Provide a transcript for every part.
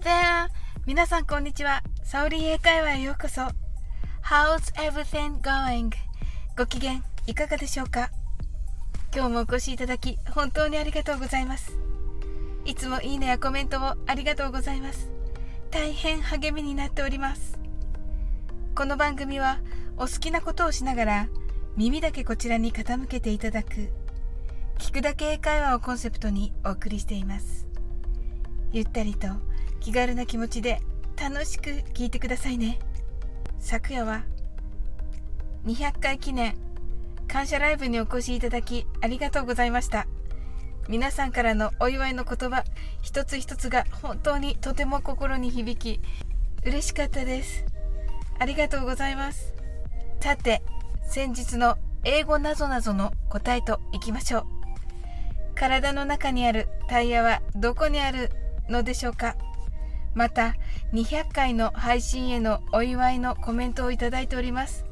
there! 皆さんこんにちは。サオリ英会話へようこそ。How's everything going? ご機嫌いかがでしょうか？今日もお越しいただき本当にありがとうございます。いつもいいねやコメントをありがとうございます。大変励みになっております。この番組はお好きなことをしながら耳だけこちらに傾けていただく聞くだけ英会話をコンセプトにお送りしていますゆったりと気軽な気持ちで楽しく聞いてくださいね。昨夜は200回記念感謝ライブにお越しいただきありがとうございました。皆さんからのお祝いの言葉一つ一つが本当にとても心に響き嬉しかったです。ありがとうございます。さて先日の英語なぞなぞの答えといきましょう。体の中にあるタイヤはどこにあるのでしょうか？また200回の配信へのお祝いのコメントをいただいております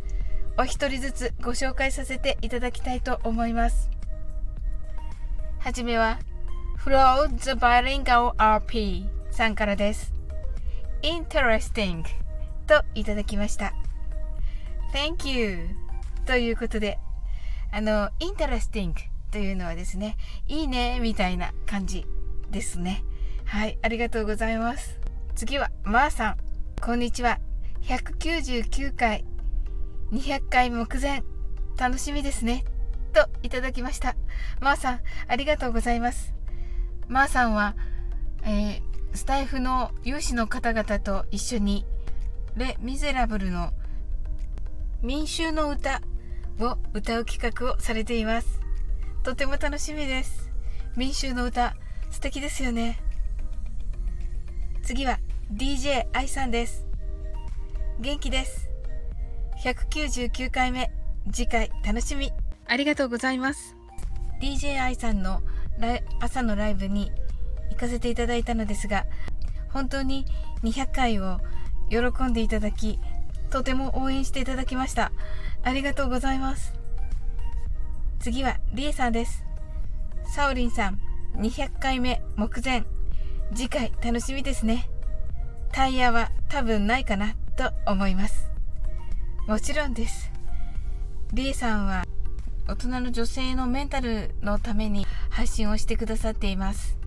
お一人ずつご紹介させていただきたいと思いますはじめは Flow the Bilingual RP さんからです Interesting といただきました Thank you ということであの Interesting というのはですね、いいね、みたいな感じですね。はい、ありがとうございます。次は、まーさん。こんにちは。199回、200回目前、楽しみですね。といただきました。まーさん、ありがとうございます。まーさんは、えー、スタイフの有志の方々と一緒に、レ・ミゼラブルの民衆の歌を歌う企画をされています。とても楽しみです民衆の歌素敵ですよね次は DJ 愛さんです。元気です。199回目次回楽しみ。ありがとうございます。DJ 愛さんの朝のライブに行かせていただいたのですが本当に200回を喜んでいただきとても応援していただきました。ありがとうございます。次はリエさんです。サオリンさん、200回目目前。次回楽しみですね。タイヤは多分ないかなと思います。もちろんです。リエさんは大人の女性のメンタルのために配信をしてくださっています。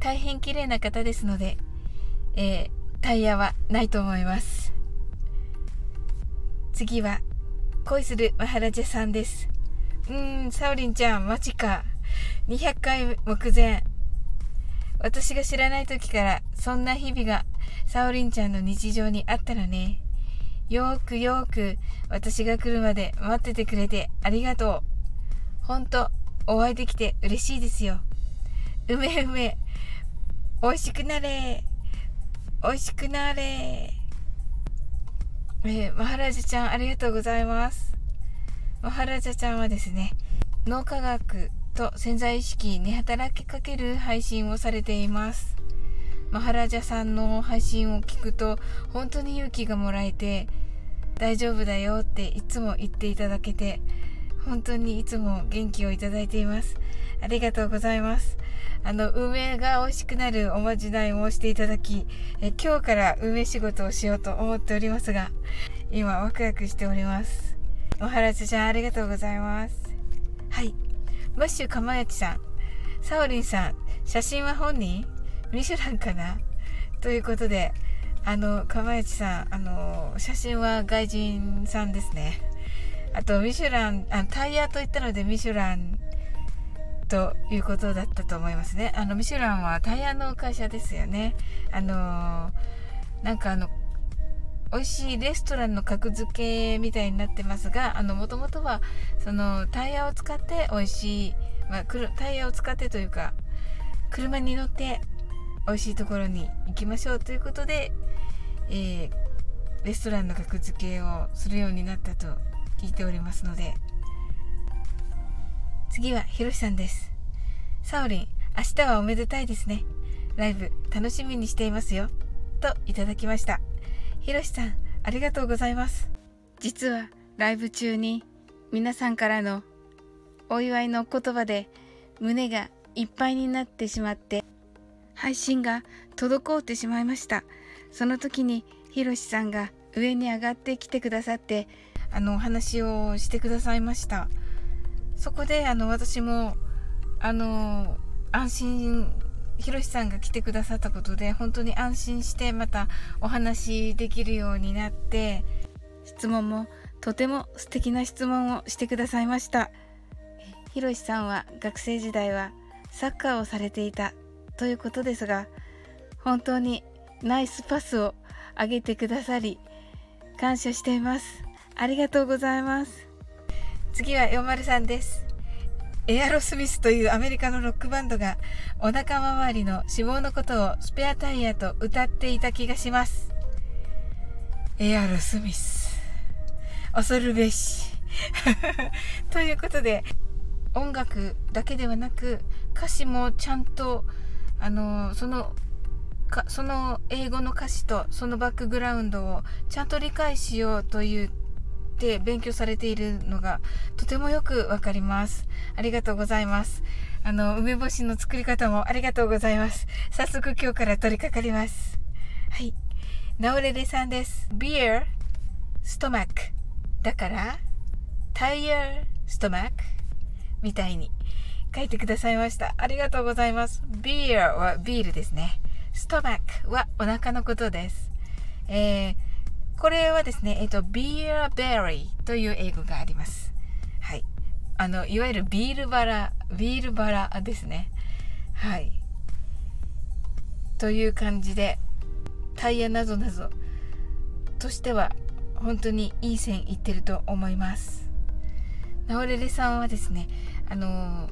大変綺麗な方ですので、えー、タイヤはないと思います。次は恋するマハラジャさんです。うーん、サオリンちゃん、マジか。200回目前。私が知らない時からそんな日々がサオリンちゃんの日常にあったらね。よーくよーく私が来るまで待っててくれてありがとう。ほんと、お会いできて嬉しいですよ。うめうめ。美味しくなれ。美味しくなれ。えー、マハラジャちゃんありがとうございます。マハラジャちゃんはですね、脳科学と潜在意識に働きかける配信をされています。マハラジャさんの配信を聞くと本当に勇気がもらえて大丈夫だよっていつも言っていただけて本当にいつも元気をいただいています。ありがとうございます。あの、梅が美味しくなるおまじないをしていただき、え今日から梅仕事をしようと思っておりますが、今ワクワクしております。おはらちゃんありがとうございます。マッシュかまやちさん。サオリンさん、写真は本人？ミシュランかな？ということで、あの、かまやちさん、あの、写真は外人さんですね。あと、ミシュラン、あタイヤと言ったのでミシュランということだったと思いますね。あの、ミシュランはタイヤの会社ですよね。あの、なんかあの、美味しいレストランの格付けみたいになってますがあのもともとはそのタイヤを使って美味しい、まあ、タイヤを使ってというか車に乗って美味しいところに行きましょうということで、えー、レストランの格付けをするようになったと聞いておりますので次はひろしさんです。サオリン明日はおめでたいですね。ライブ楽しみにしていますよ。といただきました。ひろしさん、ありがとうございます。実はライブ中に皆さんからのお祝いの言葉で胸がいっぱいになってしまって配信が滞ってしまいましたその時にひろしさんが上に上がってきてくださってあのお話をしてくださいましたそこであの私もあの安心ひろしさんが来てくださったことで本当に安心してまたお話できるようになって質問もとても素敵な質問をしてくださいました。ひろしさんは学生時代はサッカーをされていたということですが本当にナイスパスを上げてくださり感謝しています。ありがとうございます。次は403です。エアロスミスというアメリカのロックバンドがお腹周りの脂肪のことをスペアタイヤと歌っていた気がします。エアロスミス。恐るべし。ということで、音楽だけではなく歌詞もちゃんと、あの、その、かその英語の歌詞とそのバックグラウンドをちゃんと理解しようというって勉強されているのがとてもよくわかります。ありがとうございます。あの、梅干しの作り方もありがとうございます。早速今日から取り掛かります。はい。ナオレレさんです。beer, stomach だから、タイヤー、ストマックみたいに書いてくださいました。ありがとうございます。beer はビールですね。ストマックはお腹のことです。えーこれはですね、えっ、と、ビールベリーという英語があります。はい。あの、いわゆるビールバラ、ビールバラですね。はい。という感じで、タイヤなどなどとしては、本当にいい線いってると思います。ナオレレさんはですね、あの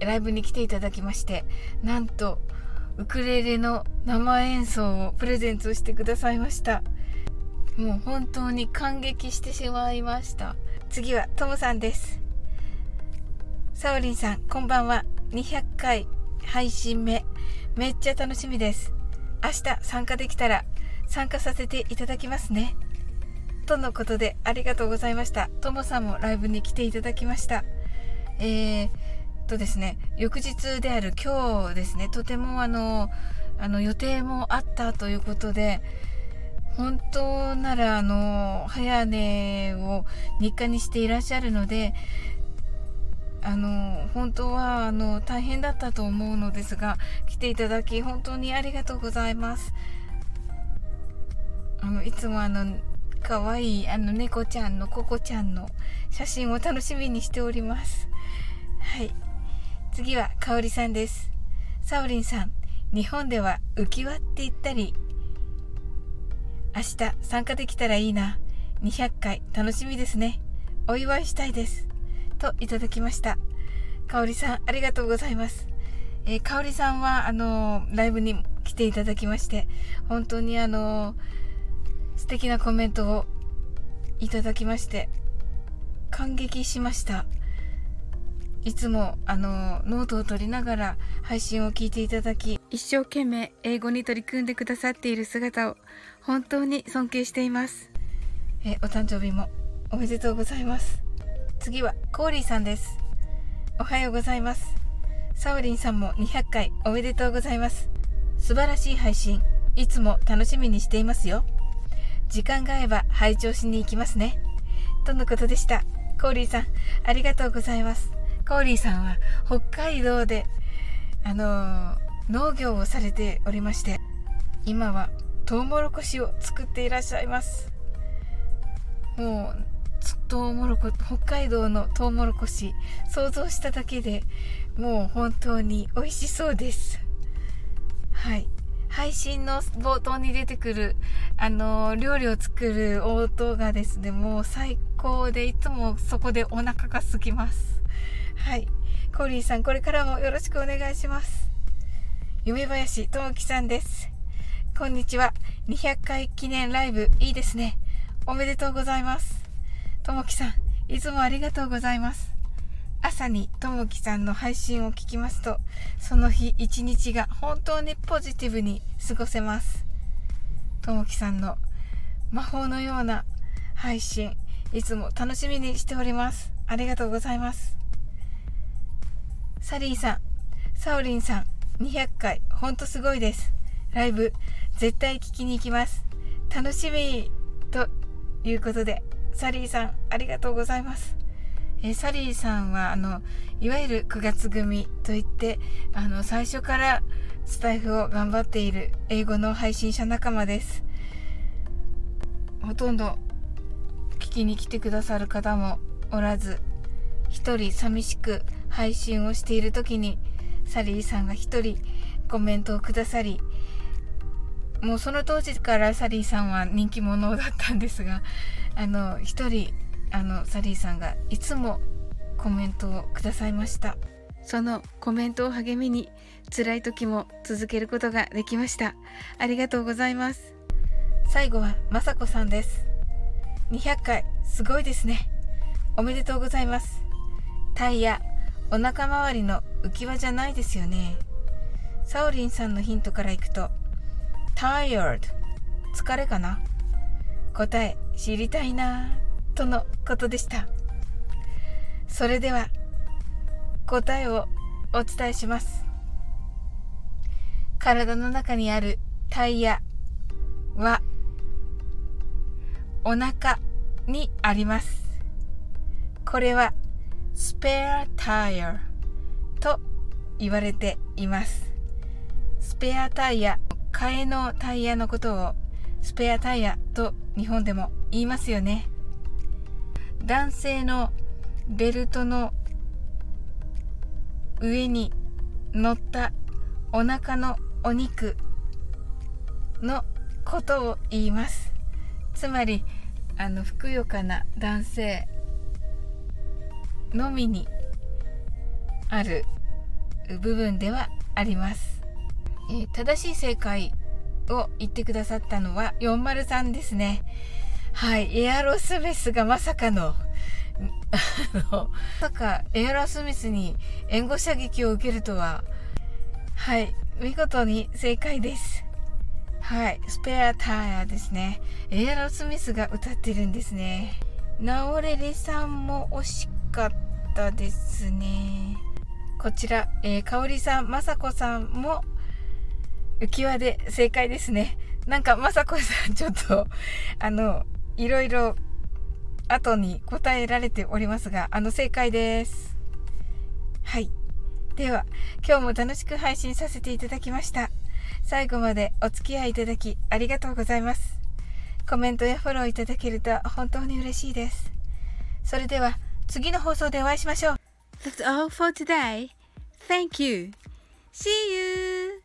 ライブに来ていただきまして、なんと、ウクレレの生演奏をプレゼントしてくださいました。もう本当に感激してしまいました。次はともさんです。サオリンさんこんばんは。200回配信目。めっちゃ楽しみです。明日参加できたら参加させていただきますね。とのことでありがとうございました。ともさんもライブに来ていただきました。えー、とですね翌日である今日ですねとてもあのあの予定もあったということで本当ならあの早寝を日課にしていらっしゃるのであの本当はあの大変だったと思うのですが来ていただき本当にありがとうございます。あのいつもあの可愛いあの猫ちゃんのココちゃんの写真を楽しみにしております。はい。次はかおりさんです。サオリンさん日本では浮き輪って言ったり明日参加できたらいいな。200回楽しみですね。お祝いしたいです。といただきました。かおりさん、ありがとうございます。えー、かおりさんは、あのー、ライブに来ていただきまして、本当にあのー、素敵なコメントをいただきまして、感激しました。いつもあのノートを取りながら配信を聞いていただき一生懸命英語に取り組んでくださっている姿を本当に尊敬しています。えお誕生日もおめでとうございます。次はコーリーさんです。おはようございます。サオリンさんも200回おめでとうございます。素晴らしい配信いつも楽しみにしていますよ。時間が合えば拝聴しに行きますね。とのことでした。コーリーさんありがとうございます。コーリーさんは北海道で、あのー、農業をされておりまして、今はトウモロコシを作っていらっしゃいます。もう、トウモロコ、北海道のトウモロコシ、想像しただけでもう本当に美味しそうです。はい。配信の冒頭に出てくる、あの、料理を作る音がですね、もう最高で、いつもそこでお腹が空きます。はい。コーリーさん、これからもよろしくお願いします。夢林智樹さんです。こんにちは。200回記念ライブ、いいですね。おめでとうございます。智樹さん、いつもありがとうございます。朝に智樹さんの配信を聞きますと、その日一日が本当にポジティブに過ごせます。智樹さんの魔法のような配信、いつも楽しみにしております。ありがとうございます。サリーさん、サオリンさん、200回、ほんとすごいです。ライブ、絶対聞きに行きます。楽しみということで、サリーさん、ありがとうございます。えサリーさんは、あの、いわゆる9月組といって、あの、最初からスタイフを頑張っている英語の配信者仲間です。ほとんど聞きに来てくださる方もおらず、一人寂しく配信をしている時に、サリーさんが一人コメントをくださり、もうその当時からサリーさんは人気者だったんですが、あの、一人、あの、サリーさんがいつもコメントをくださいました。そのコメントを励みに辛い時も続けることができました。ありがとうございます。最後はまさこさんです。200回、すごいですね。おめでとうございます。タイヤ、お腹周りの浮き輪じゃないですよね。サオリンさんのヒントからいくと、tired 疲れかな？答え知りたいなとのことでした。それでは答えをお伝えします。体の中にあるタイヤはお腹にあります。これはスペアタイヤと言われています。スペアタイヤ、替えのタイヤのことをスペアタイヤと日本でも言いますよね。男性のベルトの上に乗ったお腹のお肉のことを言います。つまりあのふくよかな男性のみにある部分ではあります、えー、正しい正解を言ってくださったのは403ですね。はい。エアロスミスがまさかのまさかエアロスミスに援護射撃を受けるとは。はい。見事に正解です。はい、スペアタイヤですね。エアロスミスが歌ってるんですね。ナオレレさんも惜しかったですね。こちら、えー、かおりさん、まさこさんも浮き輪で正解ですね。なんか、まさこさん、ちょっと、あの、いろいろ後に答えられておりますが、あの、正解です。はい。では、今日も楽しく配信させていただきました。最後までお付き合いいただきありがとうございます。コメントやフォローいただけると本当に嬉しいです。それでは次の放送でお会いしましょう。That's all for today. Thank you. See you.